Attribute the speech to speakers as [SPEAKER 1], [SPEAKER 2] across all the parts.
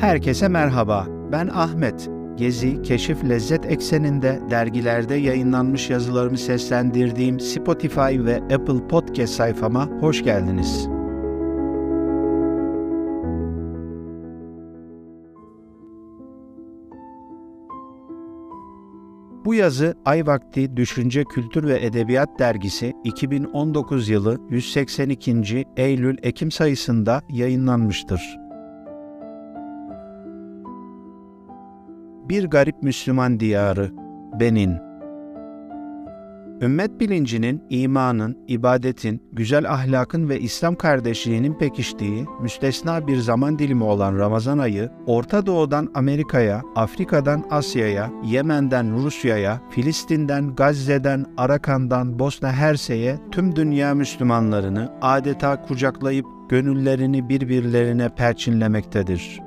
[SPEAKER 1] Herkese merhaba, ben Ahmet. Gezi, Keşif, Lezzet ekseninde dergilerde yayınlanmış yazılarımı seslendirdiğim Spotify ve Apple Podcast sayfama hoş geldiniz. Bu yazı Ay Vakti Düşünce Kültür ve Edebiyat Dergisi 2019 yılı 182. Eylül-Ekim sayısında yayınlanmıştır. Bir Garip Müslüman Diyarı Benin Ümmet bilincinin, imanın, ibadetin, güzel ahlakın ve İslam kardeşliğinin pekiştiği müstesna bir zaman dilimi olan Ramazan ayı, Orta Doğu'dan Amerika'ya, Afrika'dan Asya'ya, Yemen'den Rusya'ya, Filistin'den Gazze'den Arakan'dan Bosna Hersek'e tüm dünya Müslümanlarını adeta kucaklayıp gönüllerini birbirlerine perçinlemektedir.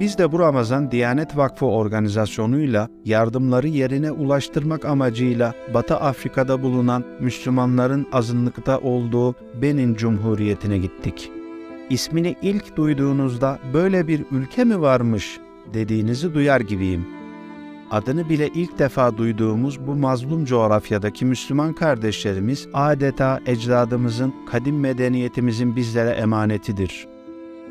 [SPEAKER 1] Biz de bu Ramazan Diyanet Vakfı organizasyonuyla yardımları yerine ulaştırmak amacıyla Batı Afrika'da bulunan Müslümanların azınlıkta olduğu Benin Cumhuriyeti'ne gittik. İsmini ilk duyduğunuzda böyle bir ülke mi varmış dediğinizi duyar gibiyim. Adını bile ilk defa duyduğumuz bu mazlum coğrafyadaki Müslüman kardeşlerimiz adeta ecdadımızın, kadim medeniyetimizin bizlere emanetidir.''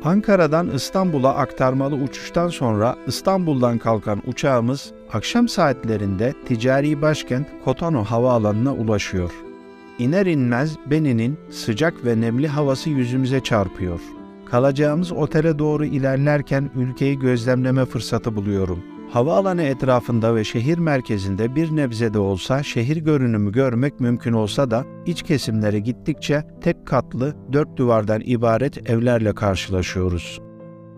[SPEAKER 1] Ankara'dan İstanbul'a aktarmalı uçuştan sonra İstanbul'dan kalkan uçağımız akşam saatlerinde ticari başkent Kotono havaalanına ulaşıyor. İner inmez Benin'in sıcak ve nemli havası yüzümüze çarpıyor. Kalacağımız otele doğru ilerlerken ülkeyi gözlemleme fırsatı buluyorum. Havaalanı etrafında ve şehir merkezinde bir nebze de olsa şehir görünümü görmek mümkün olsa da iç kesimlere gittikçe tek katlı dört duvardan ibaret evlerle karşılaşıyoruz.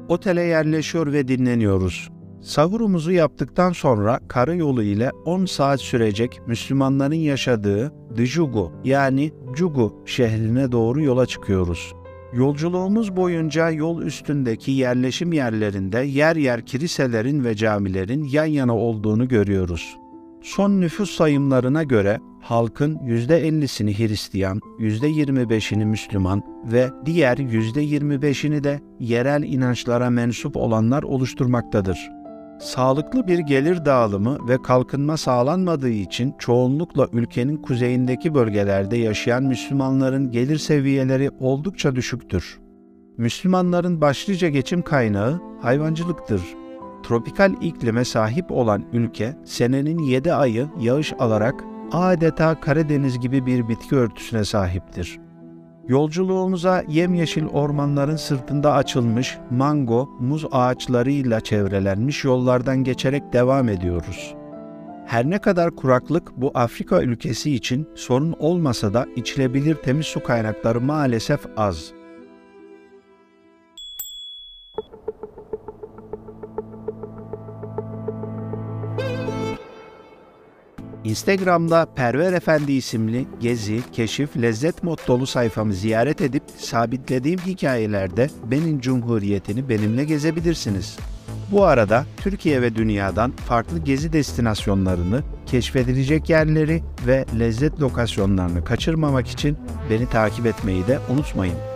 [SPEAKER 1] Otele yerleşiyor ve dinleniyoruz. Sahurumuzu yaptıktan sonra karayolu ile 10 saat sürecek Müslümanların yaşadığı Dijugu yani Cugu şehrine doğru yola çıkıyoruz. Yolculuğumuz boyunca yol üstündeki yerleşim yerlerinde yer yer kiliselerin ve camilerin yan yana olduğunu görüyoruz. Son nüfus sayımlarına göre halkın %50'sini Hristiyan, %25'ini Müslüman ve diğer %25'ini de yerel inançlara mensup olanlar oluşturmaktadır. Sağlıklı bir gelir dağılımı ve kalkınma sağlanmadığı için çoğunlukla ülkenin kuzeyindeki bölgelerde yaşayan Müslümanların gelir seviyeleri oldukça düşüktür. Müslümanların başlıca geçim kaynağı hayvancılıktır. Tropikal iklime sahip olan ülke senenin 7 ayı yağış alarak adeta Karadeniz gibi bir bitki örtüsüne sahiptir. Yolculuğumuza yemyeşil ormanların sırtında açılmış mango, muz ağaçlarıyla çevrelenmiş yollardan geçerek devam ediyoruz. Her ne kadar kuraklık bu Afrika ülkesi için sorun olmasa da içilebilir temiz su kaynakları maalesef az. Instagram'da Perver Efendi isimli gezi, keşif, lezzet mottolu sayfamı ziyaret edip sabitlediğim hikayelerde Benin Cumhuriyeti'ni benimle gezebilirsiniz. Bu arada Türkiye ve dünyadan farklı gezi destinasyonlarını, keşfedilecek yerleri ve lezzet lokasyonlarını kaçırmamak için beni takip etmeyi de unutmayın.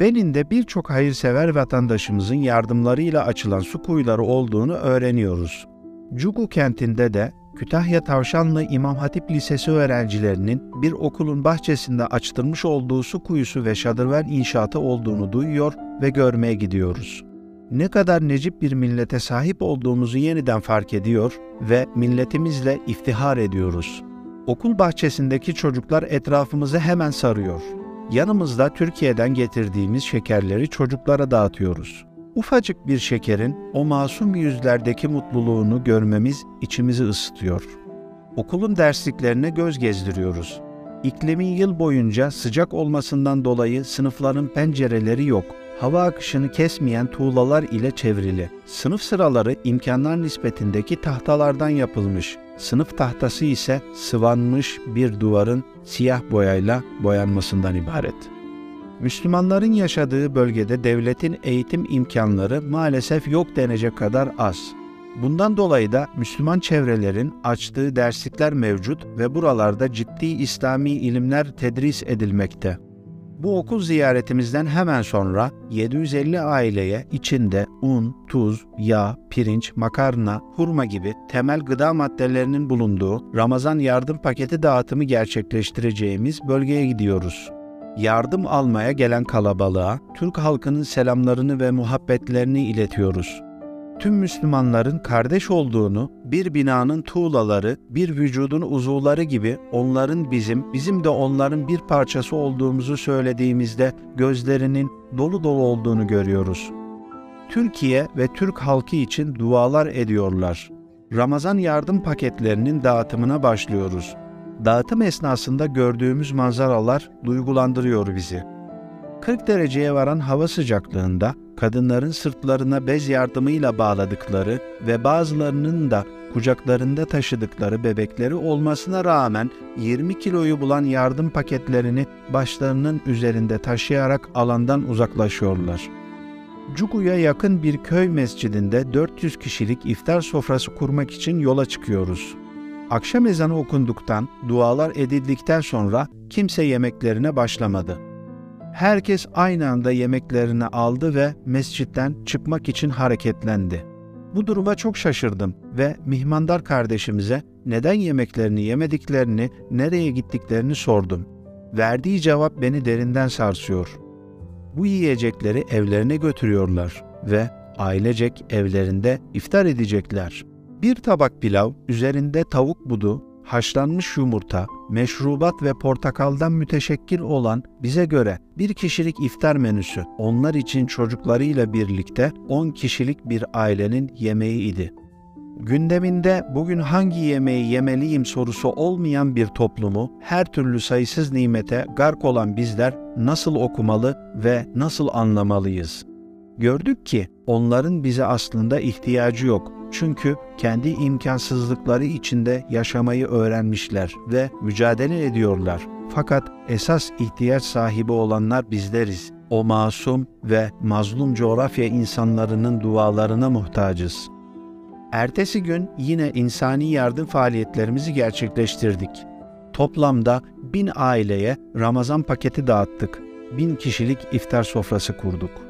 [SPEAKER 1] Benin'de birçok hayırsever vatandaşımızın yardımlarıyla açılan su kuyuları olduğunu öğreniyoruz. Cugu kentinde de Kütahya Tavşanlı İmam Hatip Lisesi öğrencilerinin bir okulun bahçesinde açtırmış olduğu su kuyusu ve şadırvan inşaatı olduğunu duyuyor ve görmeye gidiyoruz. Ne kadar necip bir millete sahip olduğumuzu yeniden fark ediyor ve milletimizle iftihar ediyoruz. Okul bahçesindeki çocuklar etrafımızı hemen sarıyor. Yanımızda Türkiye'den getirdiğimiz şekerleri çocuklara dağıtıyoruz. Ufacık bir şekerin o masum yüzlerdeki mutluluğunu görmemiz içimizi ısıtıyor. Okulun dersliklerine göz gezdiriyoruz. İklimin yıl boyunca sıcak olmasından dolayı sınıfların pencereleri yok. Hava akışını kesmeyen tuğlalar ile çevrili. Sınıf sıraları imkanlar nispetindeki tahtalardan yapılmış. Sınıf tahtası ise sıvanmış bir duvarın siyah boyayla boyanmasından ibaret. Müslümanların yaşadığı bölgede devletin eğitim imkanları maalesef yok denecek kadar az. Bundan dolayı da Müslüman çevrelerin açtığı derslikler mevcut ve buralarda ciddi İslami ilimler tedris edilmekte. Bu okul ziyaretimizden hemen sonra 750 aileye içinde un, tuz, yağ, pirinç, makarna, hurma gibi temel gıda maddelerinin bulunduğu Ramazan yardım paketi dağıtımı gerçekleştireceğimiz bölgeye gidiyoruz. Yardım almaya gelen kalabalığa Türk halkının selamlarını ve muhabbetlerini iletiyoruz tüm Müslümanların kardeş olduğunu, bir binanın tuğlaları, bir vücudun uzuvları gibi onların bizim, bizim de onların bir parçası olduğumuzu söylediğimizde gözlerinin dolu dolu olduğunu görüyoruz. Türkiye ve Türk halkı için dualar ediyorlar. Ramazan yardım paketlerinin dağıtımına başlıyoruz. Dağıtım esnasında gördüğümüz manzaralar duygulandırıyor bizi. 40 dereceye varan hava sıcaklığında kadınların sırtlarına bez yardımıyla bağladıkları ve bazılarının da kucaklarında taşıdıkları bebekleri olmasına rağmen 20 kiloyu bulan yardım paketlerini başlarının üzerinde taşıyarak alandan uzaklaşıyorlar. Cugu'ya yakın bir köy mescidinde 400 kişilik iftar sofrası kurmak için yola çıkıyoruz. Akşam ezanı okunduktan, dualar edildikten sonra kimse yemeklerine başlamadı herkes aynı anda yemeklerini aldı ve mescitten çıkmak için hareketlendi. Bu duruma çok şaşırdım ve mihmandar kardeşimize neden yemeklerini yemediklerini, nereye gittiklerini sordum. Verdiği cevap beni derinden sarsıyor. Bu yiyecekleri evlerine götürüyorlar ve ailecek evlerinde iftar edecekler. Bir tabak pilav, üzerinde tavuk budu, haşlanmış yumurta, meşrubat ve portakaldan müteşekkil olan bize göre bir kişilik iftar menüsü onlar için çocuklarıyla birlikte 10 kişilik bir ailenin yemeği idi. Gündeminde bugün hangi yemeği yemeliyim sorusu olmayan bir toplumu her türlü sayısız nimete gark olan bizler nasıl okumalı ve nasıl anlamalıyız? Gördük ki onların bize aslında ihtiyacı yok çünkü kendi imkansızlıkları içinde yaşamayı öğrenmişler ve mücadele ediyorlar. Fakat esas ihtiyaç sahibi olanlar bizleriz. O masum ve mazlum coğrafya insanlarının dualarına muhtacız. Ertesi gün yine insani yardım faaliyetlerimizi gerçekleştirdik. Toplamda bin aileye Ramazan paketi dağıttık. Bin kişilik iftar sofrası kurduk.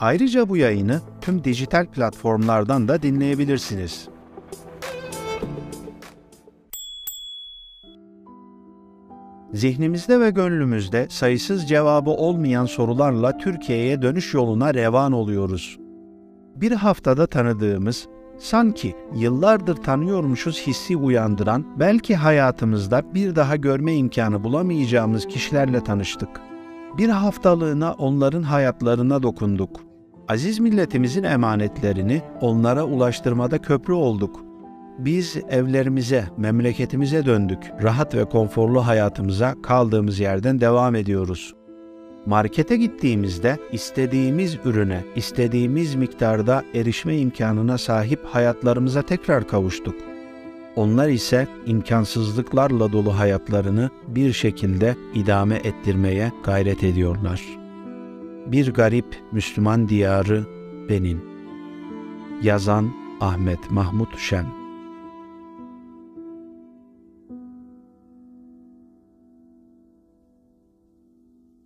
[SPEAKER 1] Ayrıca bu yayını tüm dijital platformlardan da dinleyebilirsiniz. Zihnimizde ve gönlümüzde sayısız cevabı olmayan sorularla Türkiye'ye dönüş yoluna revan oluyoruz. Bir haftada tanıdığımız, sanki yıllardır tanıyormuşuz hissi uyandıran, belki hayatımızda bir daha görme imkanı bulamayacağımız kişilerle tanıştık. Bir haftalığına onların hayatlarına dokunduk aziz milletimizin emanetlerini onlara ulaştırmada köprü olduk. Biz evlerimize, memleketimize döndük. Rahat ve konforlu hayatımıza kaldığımız yerden devam ediyoruz. Markete gittiğimizde istediğimiz ürüne, istediğimiz miktarda erişme imkanına sahip hayatlarımıza tekrar kavuştuk. Onlar ise imkansızlıklarla dolu hayatlarını bir şekilde idame ettirmeye gayret ediyorlar.'' Bir Garip Müslüman Diyarı Benin. Yazan Ahmet Mahmut Şen